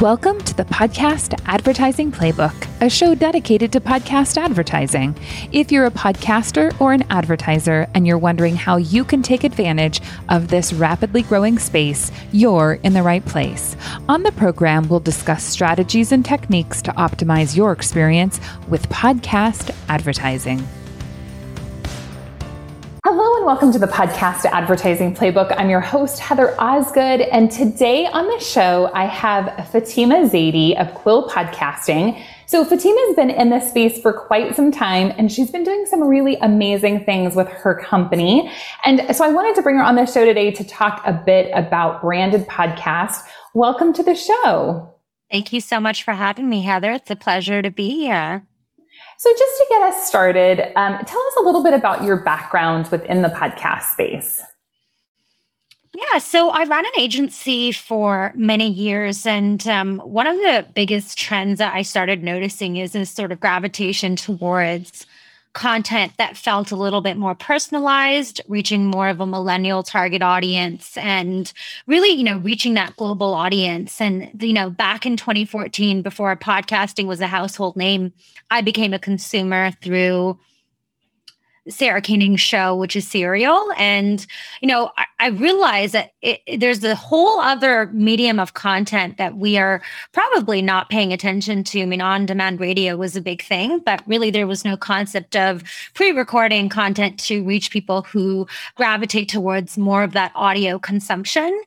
Welcome to the Podcast Advertising Playbook, a show dedicated to podcast advertising. If you're a podcaster or an advertiser and you're wondering how you can take advantage of this rapidly growing space, you're in the right place. On the program, we'll discuss strategies and techniques to optimize your experience with podcast advertising. Hello and welcome to the podcast Advertising Playbook. I'm your host, Heather Osgood, and today on the show, I have Fatima Zaidi of Quill Podcasting. So Fatima has been in this space for quite some time, and she's been doing some really amazing things with her company. And so I wanted to bring her on the show today to talk a bit about branded podcast. Welcome to the show. Thank you so much for having me, Heather. It's a pleasure to be here. So, just to get us started, um, tell us a little bit about your background within the podcast space. Yeah, so I ran an agency for many years. And um, one of the biggest trends that I started noticing is this sort of gravitation towards content that felt a little bit more personalized, reaching more of a millennial target audience and really, you know, reaching that global audience. And, you know, back in 2014, before podcasting was a household name, I became a consumer through Sarah Koenig's show, which is Serial. And, you know, I, I realize that it, there's a whole other medium of content that we are probably not paying attention to. I mean, on demand radio was a big thing, but really there was no concept of pre recording content to reach people who gravitate towards more of that audio consumption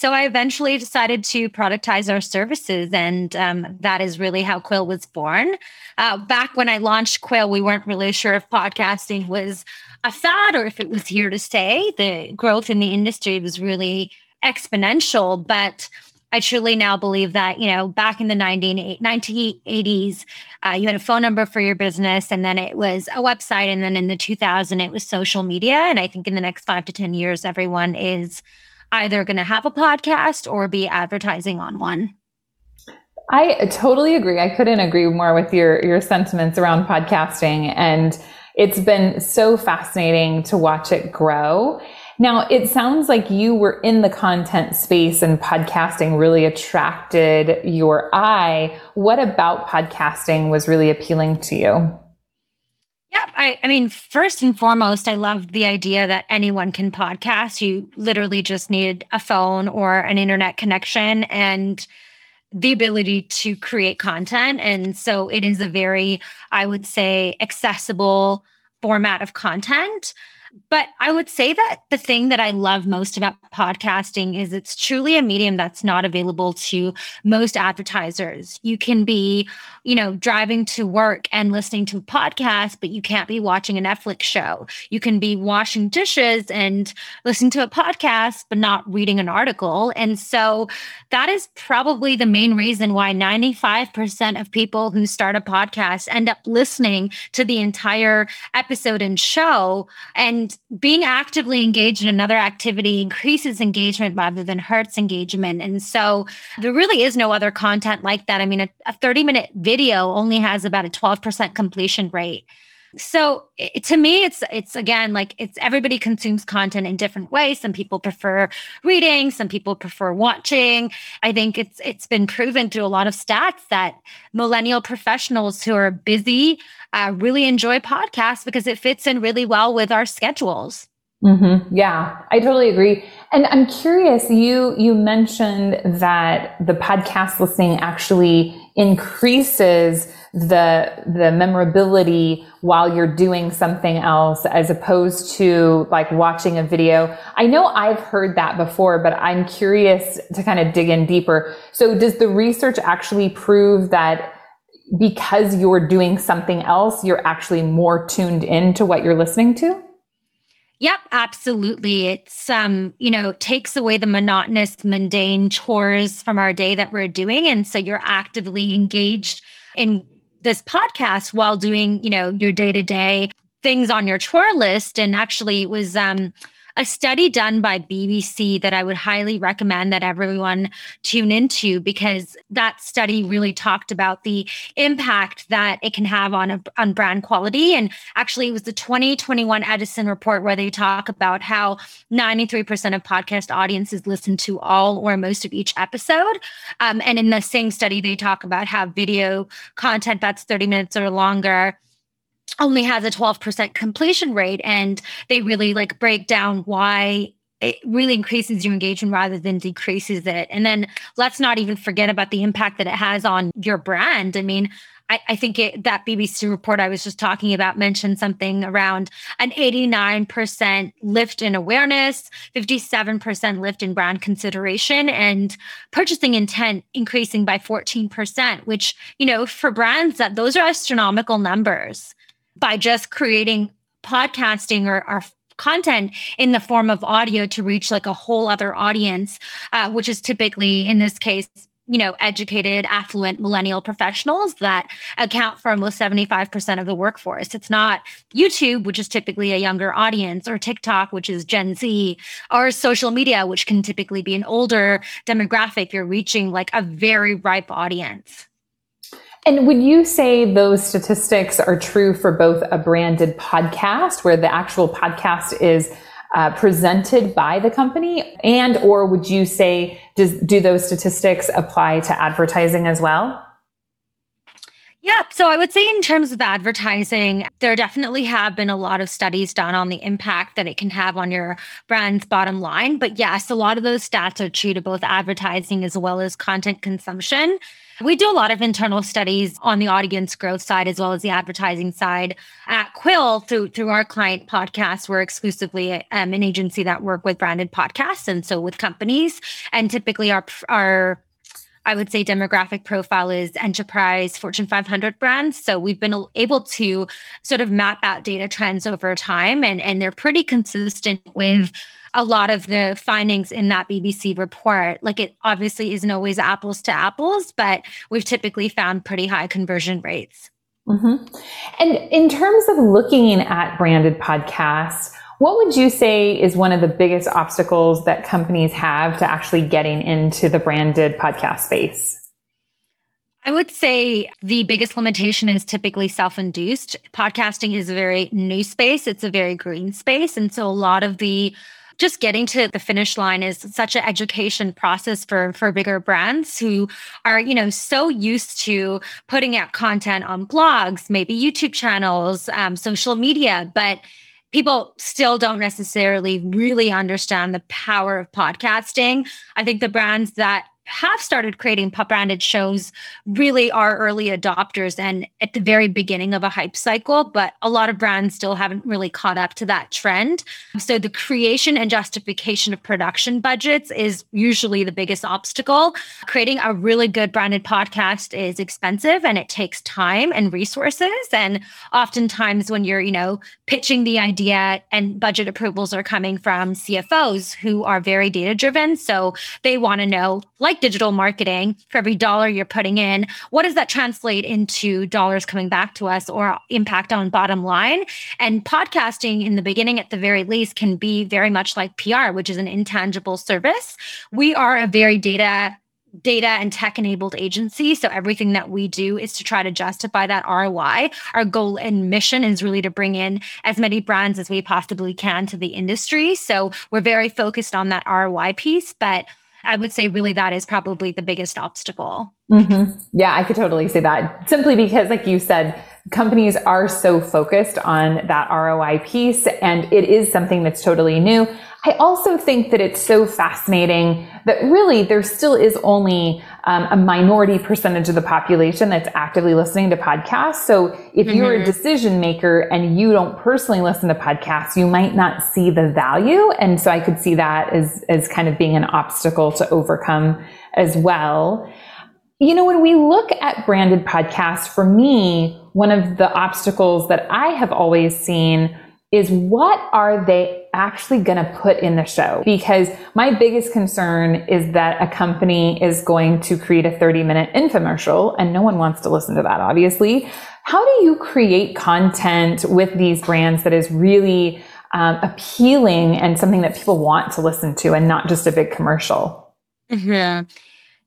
so I eventually decided to productize our services, and um, that is really how Quill was born. Uh, back when I launched Quill, we weren't really sure if podcasting was a fad or if it was here to stay. The growth in the industry was really exponential, but I truly now believe that, you know, back in the 19, 1980s, uh, you had a phone number for your business and then it was a website. And then in the 2000, it was social media. And I think in the next five to 10 years, everyone is either going to have a podcast or be advertising on one. I totally agree. I couldn't agree more with your your sentiments around podcasting and it's been so fascinating to watch it grow. Now, it sounds like you were in the content space and podcasting really attracted your eye. What about podcasting was really appealing to you? Yeah, I, I mean, first and foremost, I love the idea that anyone can podcast. You literally just need a phone or an internet connection and the ability to create content. And so it is a very, I would say, accessible format of content. But I would say that the thing that I love most about podcasting is it's truly a medium that's not available to most advertisers. You can be, you know, driving to work and listening to a podcast, but you can't be watching a Netflix show. You can be washing dishes and listening to a podcast, but not reading an article. And so that is probably the main reason why 95% of people who start a podcast end up listening to the entire episode and show. And being actively engaged in another activity increases engagement rather than hurts engagement. And so there really is no other content like that. I mean, a, a 30 minute video only has about a 12% completion rate. So it, to me, it's it's again like it's everybody consumes content in different ways. Some people prefer reading, some people prefer watching. I think it's it's been proven through a lot of stats that millennial professionals who are busy uh, really enjoy podcasts because it fits in really well with our schedules. Mm-hmm. Yeah, I totally agree. And I'm curious, you you mentioned that the podcast listening actually increases the the memorability while you're doing something else as opposed to like watching a video. I know I've heard that before, but I'm curious to kind of dig in deeper. So does the research actually prove that because you're doing something else, you're actually more tuned into what you're listening to? Yep, absolutely. It's um, you know, takes away the monotonous, mundane chores from our day that we're doing and so you're actively engaged in this podcast while doing, you know, your day-to-day things on your chore list and actually it was um a study done by BBC that I would highly recommend that everyone tune into because that study really talked about the impact that it can have on a, on brand quality. And actually, it was the 2021 Edison report where they talk about how 93% of podcast audiences listen to all or most of each episode. Um, and in the same study, they talk about how video content that's 30 minutes or longer only has a 12% completion rate and they really like break down why it really increases your engagement rather than decreases it. And then let's not even forget about the impact that it has on your brand. I mean, I, I think it, that BBC report I was just talking about mentioned something around an 89% lift in awareness, 57% lift in brand consideration, and purchasing intent increasing by 14%, which, you know, for brands that those are astronomical numbers by just creating podcasting or, or content in the form of audio to reach like a whole other audience, uh, which is typically in this case, you know, educated, affluent millennial professionals that account for almost 75% of the workforce. It's not YouTube, which is typically a younger audience, or TikTok, which is Gen Z, or social media, which can typically be an older demographic. You're reaching like a very ripe audience. And would you say those statistics are true for both a branded podcast where the actual podcast is uh, presented by the company and or would you say does do those statistics apply to advertising as well? Yeah, so I would say in terms of advertising, there definitely have been a lot of studies done on the impact that it can have on your brand's bottom line. But yes, a lot of those stats are true to both advertising as well as content consumption. We do a lot of internal studies on the audience growth side as well as the advertising side. At Quill, through through our client podcast, we're exclusively um, an agency that work with branded podcasts, and so with companies. And typically, our our I would say demographic profile is enterprise Fortune 500 brands. So we've been able to sort of map out data trends over time, and and they're pretty consistent with a lot of the findings in that BBC report. Like it obviously isn't always apples to apples, but we've typically found pretty high conversion rates. Mm-hmm. And in terms of looking at branded podcasts, what would you say is one of the biggest obstacles that companies have to actually getting into the branded podcast space? I would say the biggest limitation is typically self induced. Podcasting is a very new space, it's a very green space. And so a lot of the just getting to the finish line is such an education process for for bigger brands who are you know so used to putting out content on blogs maybe youtube channels um, social media but people still don't necessarily really understand the power of podcasting. I think the brands that have started creating pub branded shows really are early adopters and at the very beginning of a hype cycle, but a lot of brands still haven't really caught up to that trend. So the creation and justification of production budgets is usually the biggest obstacle. Creating a really good branded podcast is expensive and it takes time and resources. And oftentimes when you're, you know, pitching the idea and budget approvals are coming from CFOs who are very data driven. So they want to know, like digital marketing, for every dollar you're putting in, what does that translate into dollars coming back to us or impact on bottom line? And podcasting in the beginning, at the very least, can be very much like PR, which is an intangible service. We are a very data data and tech enabled agency. So everything that we do is to try to justify that ROI. Our goal and mission is really to bring in as many brands as we possibly can to the industry. So we're very focused on that ROI piece, but I would say really that is probably the biggest obstacle. Mm-hmm. Yeah, I could totally say that simply because, like you said, companies are so focused on that ROI piece, and it is something that's totally new. I also think that it's so fascinating that really there still is only um, a minority percentage of the population that's actively listening to podcasts. So if mm-hmm. you're a decision maker and you don't personally listen to podcasts, you might not see the value. And so I could see that as, as kind of being an obstacle to overcome as well. You know, when we look at branded podcasts, for me, one of the obstacles that I have always seen is what are they actually going to put in the show? Because my biggest concern is that a company is going to create a 30 minute infomercial and no one wants to listen to that, obviously. How do you create content with these brands that is really um, appealing and something that people want to listen to and not just a big commercial. Mm-hmm.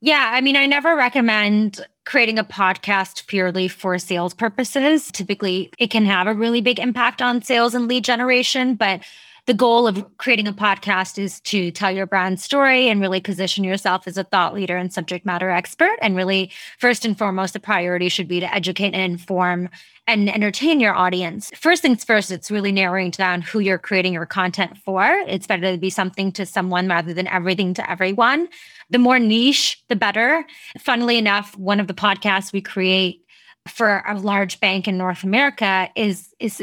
Yeah, I mean, I never recommend creating a podcast purely for sales purposes. Typically, it can have a really big impact on sales and lead generation, but the goal of creating a podcast is to tell your brand story and really position yourself as a thought leader and subject matter expert. And really, first and foremost, the priority should be to educate and inform and entertain your audience. First things first, it's really narrowing down who you're creating your content for. It's better to be something to someone rather than everything to everyone. The more niche, the better. Funnily enough, one of the podcasts we create for a large bank in North America is is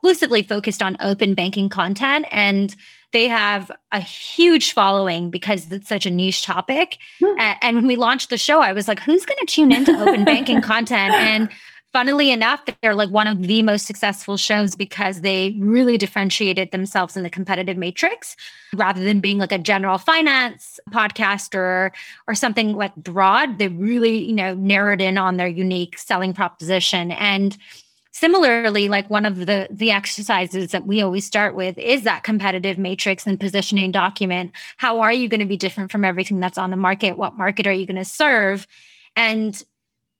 exclusively focused on open banking content and they have a huge following because it's such a niche topic. Hmm. And when we launched the show, I was like, who's going to tune into open banking content? And funnily enough, they're like one of the most successful shows because they really differentiated themselves in the competitive matrix rather than being like a general finance podcast or or something like broad. They really, you know, narrowed in on their unique selling proposition. And similarly like one of the the exercises that we always start with is that competitive matrix and positioning document. How are you going to be different from everything that's on the market? What market are you going to serve? And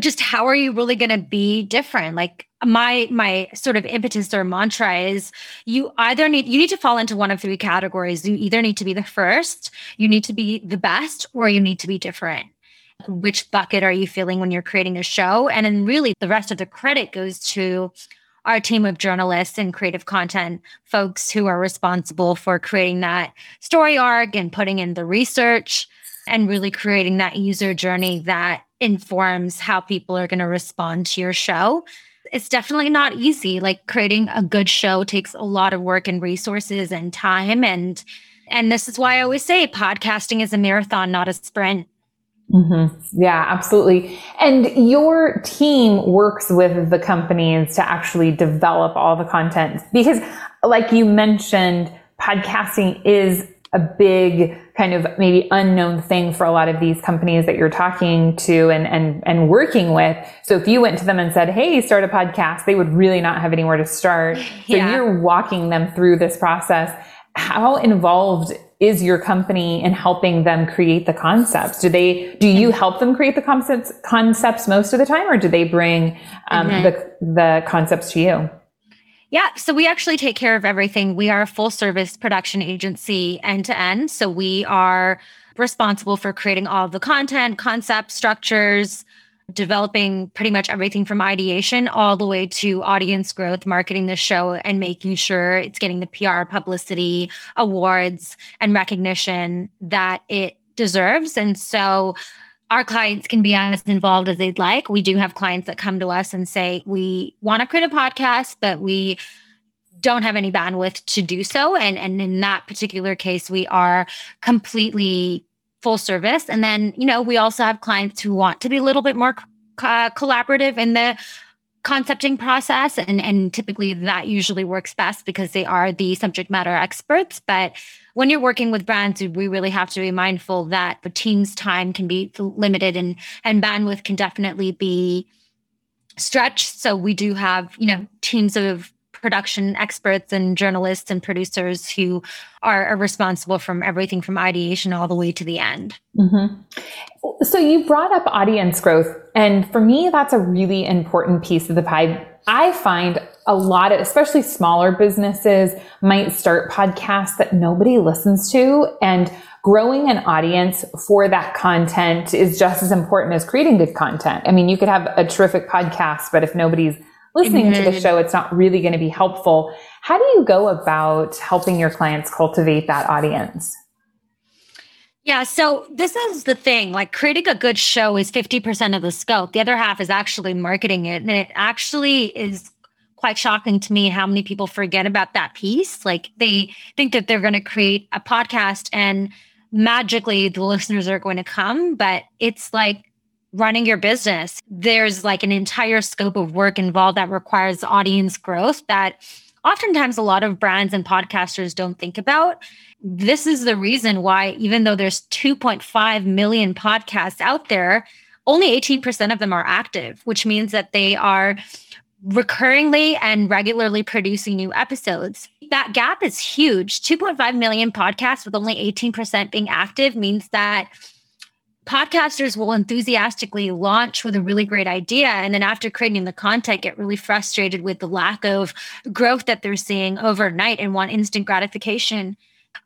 just how are you really going to be different? Like my my sort of impetus or mantra is you either need you need to fall into one of three categories. You either need to be the first you need to be the best or you need to be different which bucket are you feeling when you're creating a show? And then really the rest of the credit goes to our team of journalists and creative content folks who are responsible for creating that story arc and putting in the research and really creating that user journey that informs how people are going to respond to your show. It's definitely not easy. Like creating a good show takes a lot of work and resources and time and and this is why I always say podcasting is a marathon, not a sprint. Mm-hmm. Yeah, absolutely. And your team works with the companies to actually develop all the content because, like you mentioned, podcasting is a big kind of maybe unknown thing for a lot of these companies that you're talking to and, and, and working with. So if you went to them and said, Hey, start a podcast, they would really not have anywhere to start. So yeah. you're walking them through this process. How involved is your company in helping them create the concepts? Do they, do you help them create the concepts, concepts most of the time, or do they bring um, mm-hmm. the, the concepts to you? Yeah, so we actually take care of everything. We are a full service production agency end to end. So we are responsible for creating all the content, concept, structures, developing pretty much everything from ideation all the way to audience growth, marketing the show, and making sure it's getting the PR, publicity, awards, and recognition that it deserves. And so our clients can be as involved as they'd like. We do have clients that come to us and say, We want to create a podcast, but we don't have any bandwidth to do so. And, and in that particular case, we are completely full service. And then, you know, we also have clients who want to be a little bit more uh, collaborative in the concepting process. And, and typically that usually works best because they are the subject matter experts. But when you're working with brands, we really have to be mindful that the team's time can be limited and, and bandwidth can definitely be stretched. So we do have, you know, teams of production experts and journalists and producers who are, are responsible from everything from ideation all the way to the end. Mm-hmm. So you brought up audience growth, and for me, that's a really important piece of the pie. I find a lot of, especially smaller businesses, might start podcasts that nobody listens to, and growing an audience for that content is just as important as creating good content. I mean, you could have a terrific podcast, but if nobody's listening to the mm-hmm. show, it's not really going to be helpful. How do you go about helping your clients cultivate that audience? Yeah, so this is the thing. Like creating a good show is 50% of the scope. The other half is actually marketing it. And it actually is quite shocking to me how many people forget about that piece. Like they think that they're going to create a podcast and magically the listeners are going to come, but it's like running your business, there's like an entire scope of work involved that requires audience growth that oftentimes a lot of brands and podcasters don't think about. This is the reason why, even though there's 2.5 million podcasts out there, only 18% of them are active, which means that they are recurringly and regularly producing new episodes. That gap is huge. 2.5 million podcasts with only 18% being active means that podcasters will enthusiastically launch with a really great idea and then after creating the content get really frustrated with the lack of growth that they're seeing overnight and want instant gratification.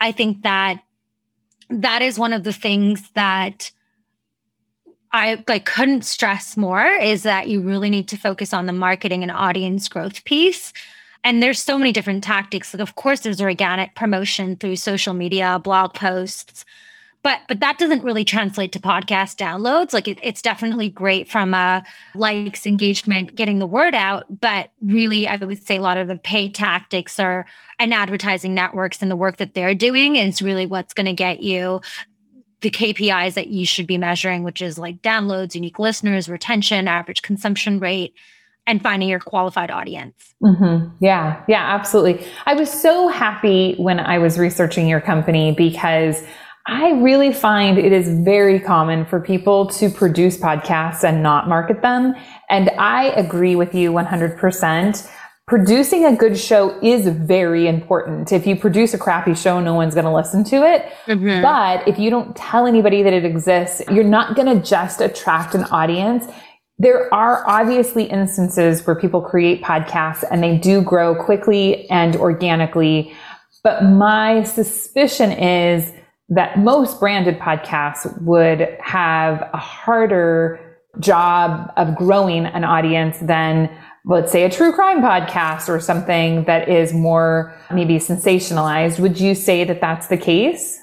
I think that that is one of the things that i like couldn't stress more is that you really need to focus on the marketing and audience growth piece. And there's so many different tactics. Like of course there's organic promotion through social media blog posts but but that doesn't really translate to podcast downloads like it, it's definitely great from a likes engagement getting the word out but really i would say a lot of the pay tactics are and advertising networks and the work that they're doing is really what's going to get you the KPIs that you should be measuring, which is like downloads, unique listeners, retention, average consumption rate, and finding your qualified audience. Mm-hmm. Yeah, yeah, absolutely. I was so happy when I was researching your company because I really find it is very common for people to produce podcasts and not market them. And I agree with you 100%. Producing a good show is very important. If you produce a crappy show, no one's going to listen to it. Mm-hmm. But if you don't tell anybody that it exists, you're not going to just attract an audience. There are obviously instances where people create podcasts and they do grow quickly and organically. But my suspicion is that most branded podcasts would have a harder job of growing an audience than let's say a true crime podcast or something that is more maybe sensationalized. Would you say that that's the case?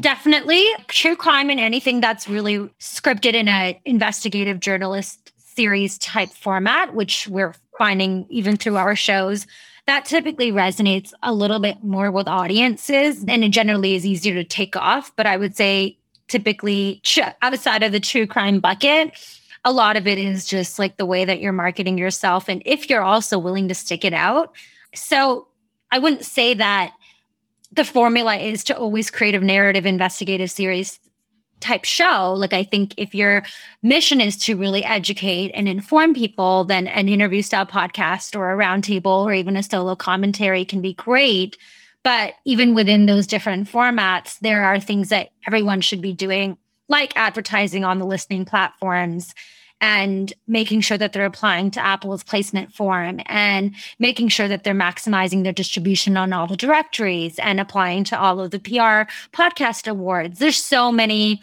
Definitely. True crime and anything that's really scripted in a investigative journalist series type format which we're finding even through our shows that typically resonates a little bit more with audiences and it generally is easier to take off. But I would say typically outside of the true crime bucket, a lot of it is just like the way that you're marketing yourself and if you're also willing to stick it out. So I wouldn't say that the formula is to always create a narrative investigative series type show. Like, I think if your mission is to really educate and inform people, then an interview style podcast or a roundtable or even a solo commentary can be great. But even within those different formats, there are things that everyone should be doing, like advertising on the listening platforms and making sure that they're applying to Apple's placement form and making sure that they're maximizing their distribution on all the directories and applying to all of the PR podcast awards. There's so many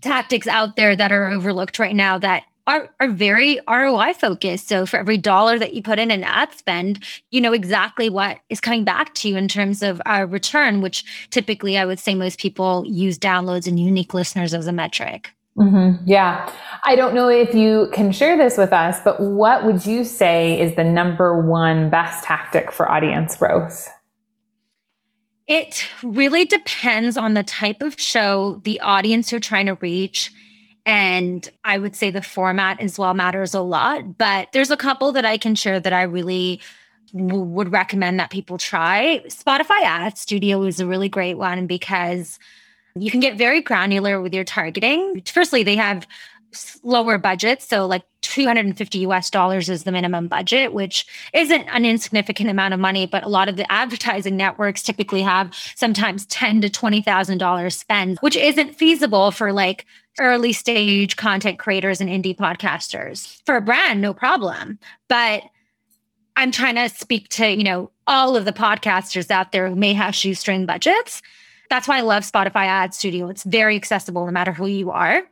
tactics out there that are overlooked right now that are, are very ROI focused. So for every dollar that you put in an ad spend, you know exactly what is coming back to you in terms of a return, which typically I would say most people use downloads and unique listeners as a metric. Mm-hmm. Yeah. I don't know if you can share this with us, but what would you say is the number one best tactic for audience growth? It really depends on the type of show, the audience you're trying to reach. And I would say the format as well matters a lot. But there's a couple that I can share that I really w- would recommend that people try. Spotify Ad Studio is a really great one because you can get very granular with your targeting. Firstly, they have lower budgets. So, like 250 US dollars is the minimum budget, which isn't an insignificant amount of money, but a lot of the advertising networks typically have sometimes 10 to $20,000 spend, which isn't feasible for like early stage content creators and indie podcasters. For a brand, no problem. But I'm trying to speak to, you know, all of the podcasters out there who may have shoestring budgets. That's why I love Spotify Ad Studio. It's very accessible no matter who you are.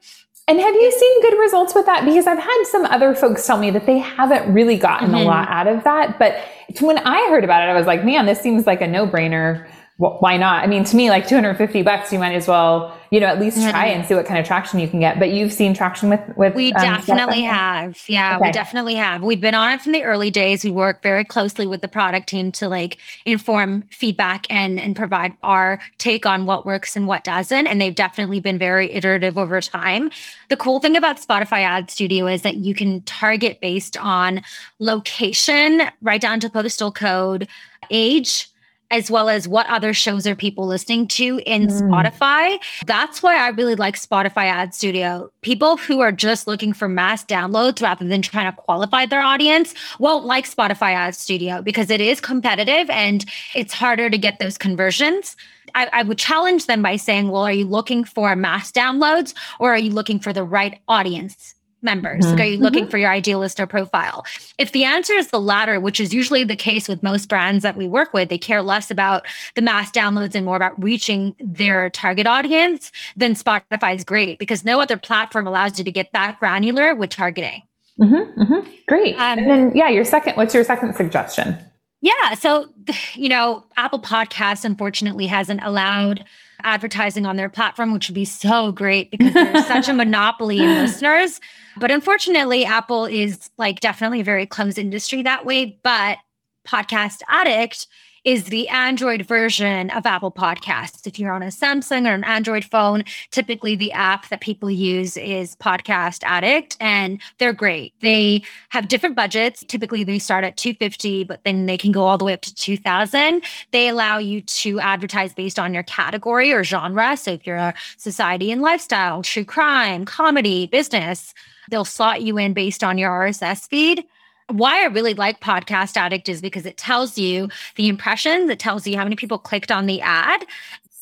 And have you seen good results with that? Because I've had some other folks tell me that they haven't really gotten mm-hmm. a lot out of that. But when I heard about it, I was like, man, this seems like a no brainer. Why not? I mean, to me, like 250 bucks, you might as well you know, at least try mm-hmm. and see what kind of traction you can get. But you've seen traction with with we um, definitely have. Yeah, okay. we definitely have. We've been on it from the early days. We work very closely with the product team to like inform feedback and and provide our take on what works and what doesn't. And they've definitely been very iterative over time. The cool thing about Spotify Ad Studio is that you can target based on location, right down to postal code, age as well as what other shows are people listening to in mm. Spotify. That's why I really like Spotify Ad Studio. People who are just looking for mass downloads rather than trying to qualify their audience won't like Spotify Ad Studio because it is competitive and it's harder to get those conversions. I, I would challenge them by saying, well, are you looking for mass downloads or are you looking for the right audience? Members? Mm-hmm. Like, are you looking mm-hmm. for your ideal listener profile? If the answer is the latter, which is usually the case with most brands that we work with, they care less about the mass downloads and more about reaching their target audience, then Spotify is great because no other platform allows you to get that granular with targeting. Mm-hmm, mm-hmm. Great. Um, and then, yeah, your second, what's your second suggestion? Yeah. So, you know, Apple Podcasts unfortunately hasn't allowed advertising on their platform, which would be so great because there's such a monopoly in listeners. But unfortunately, Apple is like definitely a very closed industry that way. But Podcast Addict is the Android version of Apple Podcasts. If you're on a Samsung or an Android phone, typically the app that people use is Podcast Addict and they're great. They have different budgets. Typically they start at 250, but then they can go all the way up to 2000. They allow you to advertise based on your category or genre. So if you're a society and lifestyle, true crime, comedy, business, they'll slot you in based on your RSS feed why I really like Podcast Addict is because it tells you the impressions, it tells you how many people clicked on the ad.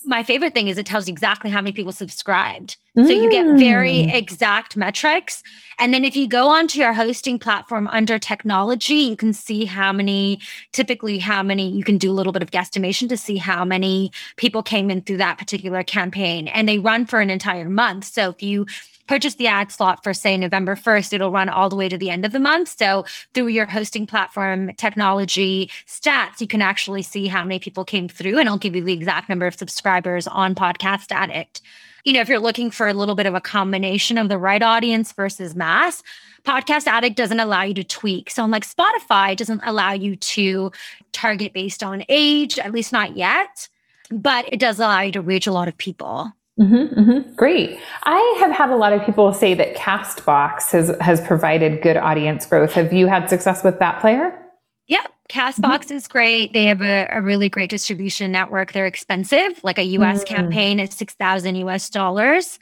My favorite thing is it tells you exactly how many people subscribed. Mm. So you get very mm. exact metrics. And then if you go onto your hosting platform under technology, you can see how many, typically, how many, you can do a little bit of guesstimation to see how many people came in through that particular campaign. And they run for an entire month. So if you purchase the ad slot for say November 1st, it'll run all the way to the end of the month. So through your hosting platform technology stats, you can actually see how many people came through and I'll give you the exact number of subscribers on Podcast Addict. You know, if you're looking for a little bit of a combination of the right audience versus mass, Podcast Addict doesn't allow you to tweak. So, unlike Spotify, doesn't allow you to target based on age, at least not yet, but it does allow you to reach a lot of people. Mm-hmm, mm-hmm. Great. I have had a lot of people say that Castbox has has provided good audience growth. Have you had success with that player? Yeah, Castbox mm-hmm. is great. They have a, a, really great distribution network. They're expensive. Like a US mm-hmm. campaign is six thousand US dollars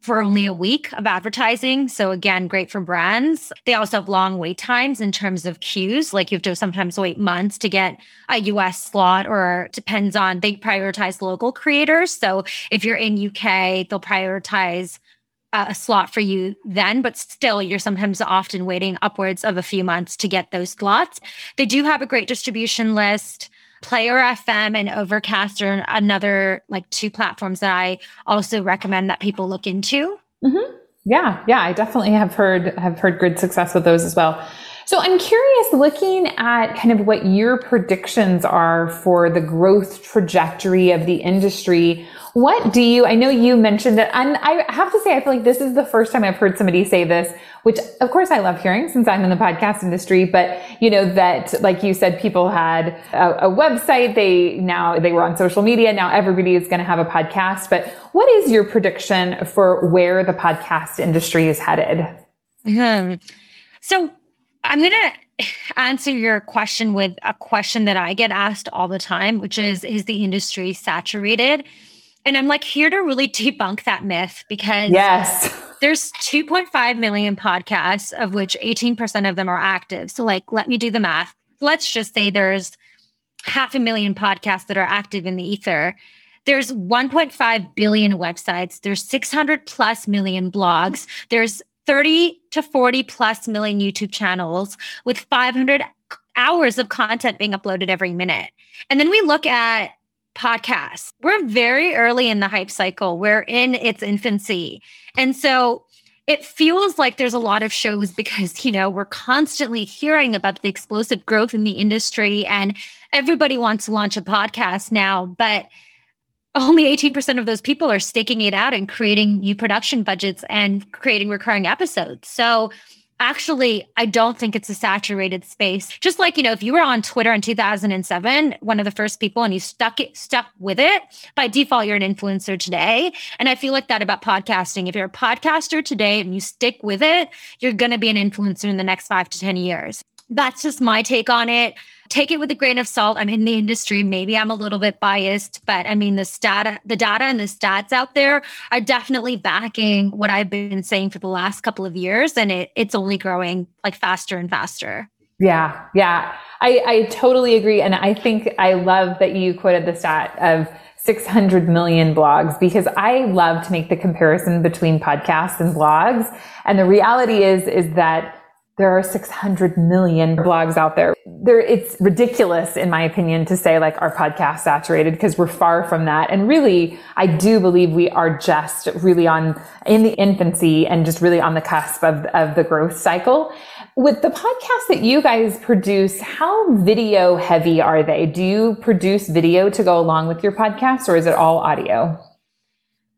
for only a week of advertising. So again, great for brands. They also have long wait times in terms of queues. Like you have to sometimes wait months to get a US slot or depends on they prioritize local creators. So if you're in UK, they'll prioritize uh, a slot for you then, but still you're sometimes often waiting upwards of a few months to get those slots. They do have a great distribution list. Player FM and Overcast are another like two platforms that I also recommend that people look into. Mm-hmm. Yeah, yeah, I definitely have heard have heard good success with those as well. So I'm curious, looking at kind of what your predictions are for the growth trajectory of the industry. What do you, I know you mentioned it, and I have to say, I feel like this is the first time I've heard somebody say this, which of course I love hearing since I'm in the podcast industry, but you know, that like you said, people had a, a website, they now, they were on social media, now everybody is going to have a podcast. But what is your prediction for where the podcast industry is headed? Hmm. So I'm going to answer your question with a question that I get asked all the time, which is Is the industry saturated? And I'm like here to really debunk that myth because yes, there's 2.5 million podcasts, of which 18% of them are active. So, like, let me do the math. Let's just say there's half a million podcasts that are active in the ether. There's 1.5 billion websites. There's 600 plus million blogs. There's 30 to 40 plus million YouTube channels with 500 hours of content being uploaded every minute. And then we look at podcasts. We're very early in the hype cycle, we're in its infancy. And so it feels like there's a lot of shows because, you know, we're constantly hearing about the explosive growth in the industry and everybody wants to launch a podcast now. But only 18% of those people are staking it out and creating new production budgets and creating recurring episodes. So actually, I don't think it's a saturated space. Just like, you know, if you were on Twitter in 2007, one of the first people and you stuck it, stuck with it, by default, you're an influencer today. And I feel like that about podcasting. If you're a podcaster today and you stick with it, you're going to be an influencer in the next five to 10 years. That's just my take on it. Take it with a grain of salt. I'm in the industry. Maybe I'm a little bit biased, but I mean, the data, the data and the stats out there are definitely backing what I've been saying for the last couple of years. And it, it's only growing like faster and faster. Yeah. Yeah. I, I totally agree. And I think I love that you quoted the stat of 600 million blogs because I love to make the comparison between podcasts and blogs. And the reality is, is that there are 600 million blogs out there. There, it's ridiculous, in my opinion, to say like our podcast saturated because we're far from that. And really, I do believe we are just really on in the infancy and just really on the cusp of, of the growth cycle. With the podcasts that you guys produce, how video heavy are they? Do you produce video to go along with your podcast or is it all audio?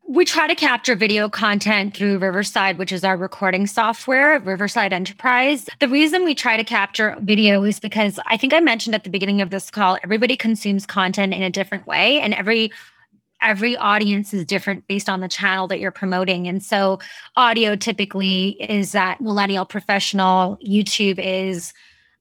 We try to capture video content through Riverside, which is our recording software, Riverside Enterprise. The reason we try to capture video is because I think I mentioned at the beginning of this call, everybody consumes content in a different way and every every audience is different based on the channel that you're promoting. And so audio typically is that millennial professional, YouTube is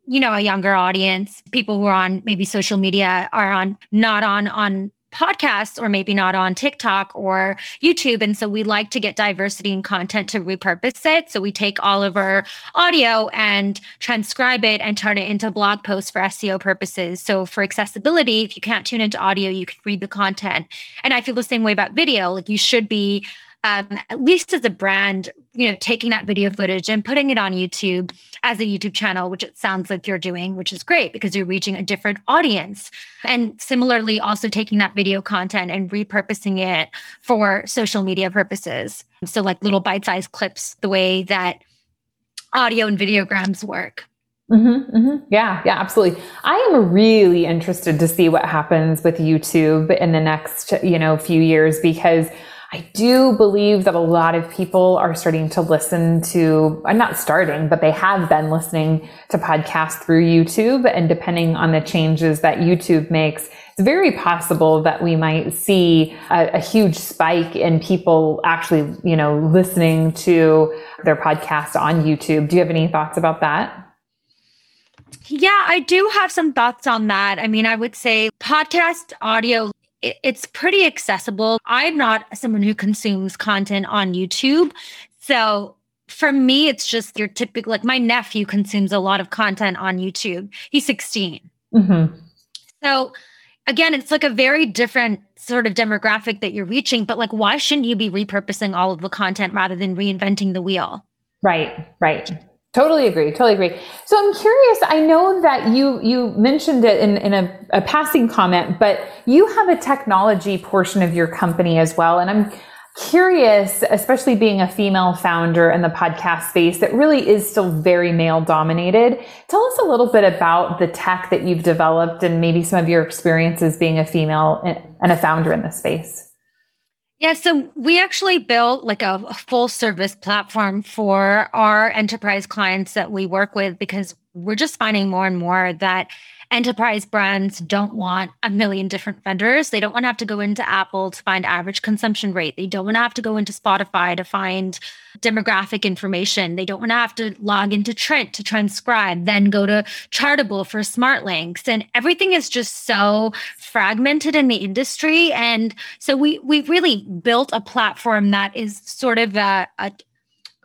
you know a younger audience people who are on maybe social media are on not on on podcasts or maybe not on TikTok or YouTube. And so we like to get diversity in content to repurpose it. So we take all of our audio and transcribe it and turn it into blog posts for SEO purposes. So for accessibility, if you can't tune into audio, you can read the content. And I feel the same way about video. Like you should be um, at least as a brand, you know, taking that video footage and putting it on YouTube as a YouTube channel, which it sounds like you're doing, which is great because you're reaching a different audience. And similarly, also taking that video content and repurposing it for social media purposes. So, like little bite sized clips, the way that audio and videograms work. Mm-hmm, mm-hmm. Yeah, yeah, absolutely. I am really interested to see what happens with YouTube in the next, you know, few years because I do believe that a lot of people are starting to listen to, I'm uh, not starting, but they have been listening to podcasts through YouTube. And depending on the changes that YouTube makes, it's very possible that we might see a, a huge spike in people actually, you know, listening to their podcast on YouTube. Do you have any thoughts about that? Yeah, I do have some thoughts on that. I mean, I would say podcast audio it's pretty accessible. I'm not someone who consumes content on YouTube. So for me, it's just your typical, like my nephew consumes a lot of content on YouTube. He's 16. Mm-hmm. So again, it's like a very different sort of demographic that you're reaching, but like, why shouldn't you be repurposing all of the content rather than reinventing the wheel? Right, right. Totally agree. Totally agree. So I'm curious. I know that you you mentioned it in, in a, a passing comment, but you have a technology portion of your company as well. And I'm curious, especially being a female founder in the podcast space that really is still very male dominated. Tell us a little bit about the tech that you've developed and maybe some of your experiences being a female eh, and a founder in this space. Yeah, so we actually built like a, full service platform for our enterprise clients that we work with because we're just finding more and more that enterprise brands don't want a million different vendors. They don't want to have to go into Apple to find average consumption rate. They don't want to have to go into Spotify to find demographic information. They don't want to have to log into Trint to transcribe, then go to Chartable for smart links. And everything is just so fragmented in the industry. And so we we really built a platform that is sort of a, a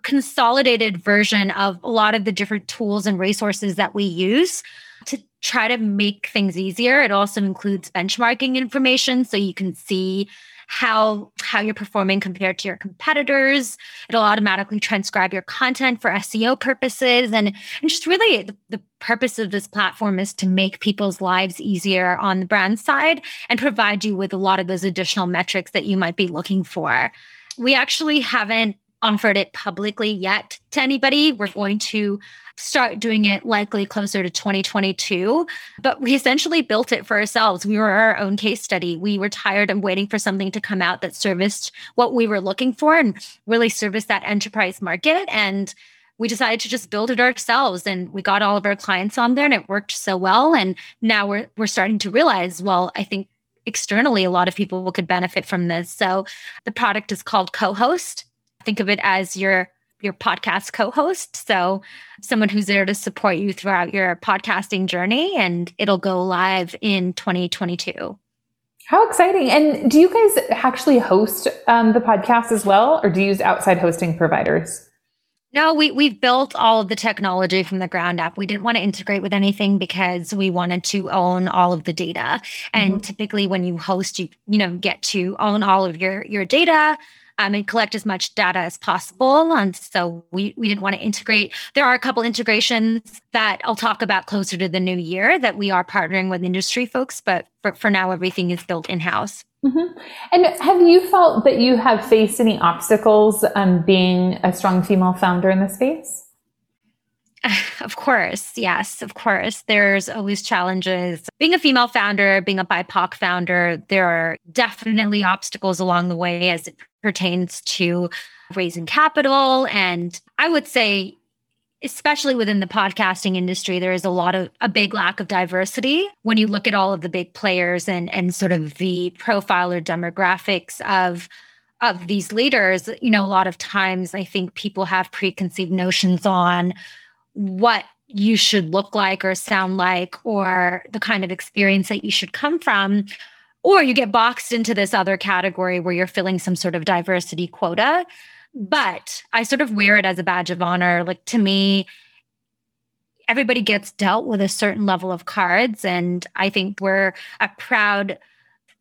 consolidated version of a lot of the different tools and resources that we use to try to make things easier. It also includes benchmarking information so you can see how how you're performing compared to your competitors. It'll automatically transcribe your content for SEO purposes and, and just really the, the purpose of this platform is to make people's lives easier on the brand side and provide you with a lot of those additional metrics that you might be looking for. We actually haven't offered it publicly yet to anybody. We're going to start doing it likely closer to 2022. But we essentially built it for ourselves. We were our own case study. We were tired of waiting for something to come out that serviced what we were looking for and really service that enterprise market. And we decided to just build it ourselves and we got all of our clients on there and it worked so well. And now we're we're starting to realize, well, I think externally a lot of people could benefit from this. So the product is called co-host. Think of it as your your podcast co-host. So someone who's there to support you throughout your podcasting journey and it'll go live in 2022. How exciting. And do you guys actually host um, the podcast as well, or do you use outside hosting providers? No, we we've built all of the technology from the ground up. We didn't want to integrate with anything because we wanted to own all of the data. And mm-hmm. typically when you host, you you know, get to own all of your your data, um, and collect as much data as possible. And so we, we didn't want to integrate. There are a couple integrations that I'll talk about closer to the new year that we are partnering with industry folks, but for, for now, everything is built in house. Mm-hmm. And have you felt that you have faced any obstacles um, being a strong female founder in the space? Of course, yes, of course. There's always challenges. Being a female founder, being a BIPOC founder, there are definitely obstacles along the way as it pertains to raising capital. And I would say, especially within the podcasting industry, there is a lot of a big lack of diversity when you look at all of the big players and and sort of the profile or demographics of of these leaders. You know, a lot of times I think people have preconceived notions on what you should look like or sound like or the kind of experience that you should come from or you get boxed into this other category where you're filling some sort of diversity quota. But i sort of wear it as a badge of honor. Like to me everybody gets dealt with a certain level of cards. And i think we're a proud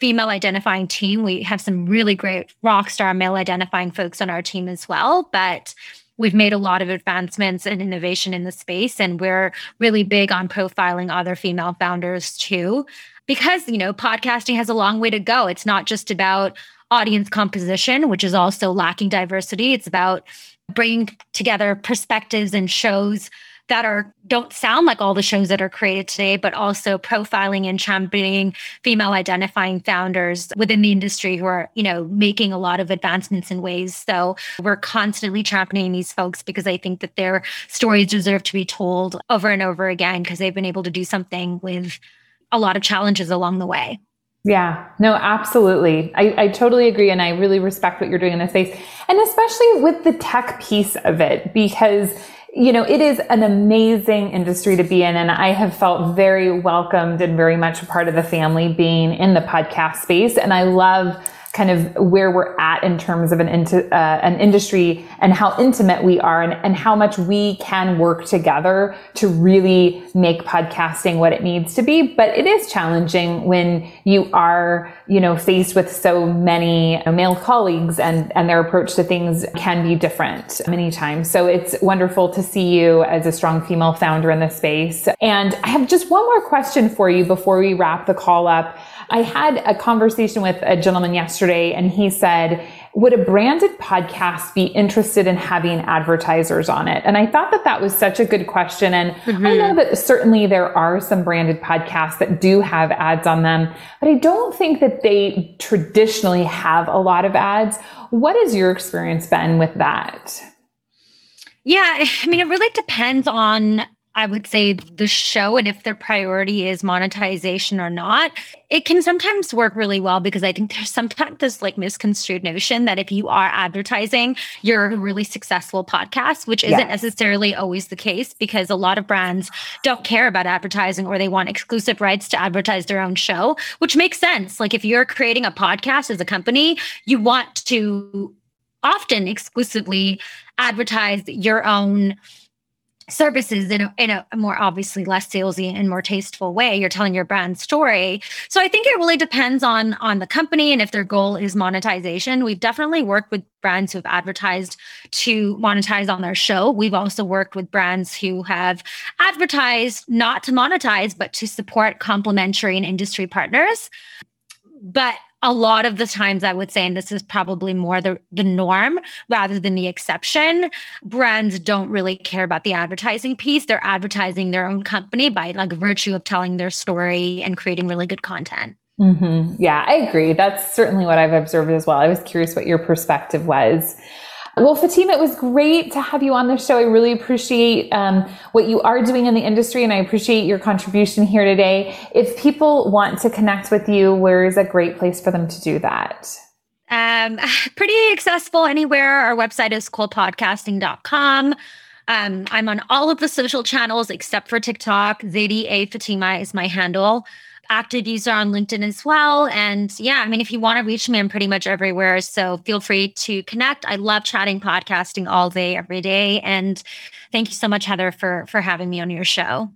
female identifying team. We have some really great rock star male identifying folks on our team as well. But we've made a lot of advancements and innovation in the space and we're really big on profiling other female founders too. Because you know podcasting has a long way to go. It's not just about audience composition which is also lacking diversity. It's about bringing together perspectives and shows that are don't sound like all the shows that are created today, but also profiling and championing female identifying founders within the industry who are, you know, making a lot of advancements in ways. So we're constantly championing these folks because I think that their stories deserve to be told over and over again because they've been able to do something with a lot of challenges along the way. Yeah, no, absolutely. I, I totally agree. And I really respect what you're doing in this space. And especially with the tech piece of it, because you know, it is an amazing industry to be in. And I have felt very welcomed and very much a part of the family being in the podcast space. And I love kind of where we're at in terms of an, into, uh, an industry and how intimate we are and, and how much we can work together to really make podcasting what it needs to be. But it is challenging when you are, you know, faced with so many male colleagues and, and their approach to things can be different many times. So it's wonderful to see you as a strong female founder in the space. And I have just one more question for you before we wrap the call up. I had a conversation with a gentleman yesterday and he said, would a branded podcast be interested in having advertisers on it? And I thought that that was such a good question. And mm-hmm. I know that certainly there are some branded podcasts that do have ads on them, but I don't think that they traditionally have a lot of ads. What has your experience been with that? Yeah, I mean, it really depends on I would say the show and if their priority is monetization or not, it can sometimes work really well because I think there's sometimes this like misconstrued notion that if you are advertising, you're a really successful podcast, which isn't yes. necessarily always the case because a lot of brands don't care about advertising or they want exclusive rights to advertise their own show, which makes sense. Like if you're creating a podcast as a company, you want to often exclusively advertise your own services in a, in a more obviously less salesy and more tasteful way. You're telling your brand story. So i think it really depends on on the company and if their goal is monetization. We've definitely worked with brands who have advertised to monetize on their show. We've also worked with brands who have advertised not to monetize but to support complementary and industry partners. But a lot of the times I would say, and this is probably more the, the norm rather than the exception, brands don't really care about the advertising piece. They're advertising their own company by like virtue of telling their story and creating really good content. Mm-hmm. Yeah, I agree. That's certainly what I've observed as well. I was curious what your perspective was. Well, Fatima, it was great to have you on the show. I really appreciate um, what you are doing in the industry and I appreciate your contribution here today. If people want to connect with you, where is a great place for them to do that? Um, pretty accessible anywhere. Our website is quillpodcasting.com. Um, I'm on all of the social channels except for TikTok. Zaidi A Fatima is my handle. Active user on LinkedIn as well. And yeah, I mean, if you want to reach me, I'm pretty much everywhere. So feel free to connect. I love chatting podcasting all day, every day. And thank you so much, Heather, for for having me on your show.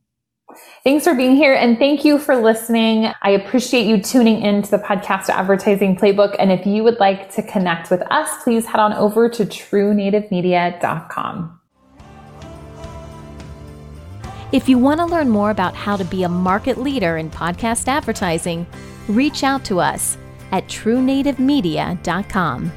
Thanks for being here and thank you for listening. I appreciate you tuning in to the podcast advertising playbook. And if you would like to connect with us, please head on over to truenativemedia.com. If you want to learn more about how to be a market leader in podcast advertising, reach out to us at truenativemedia.com.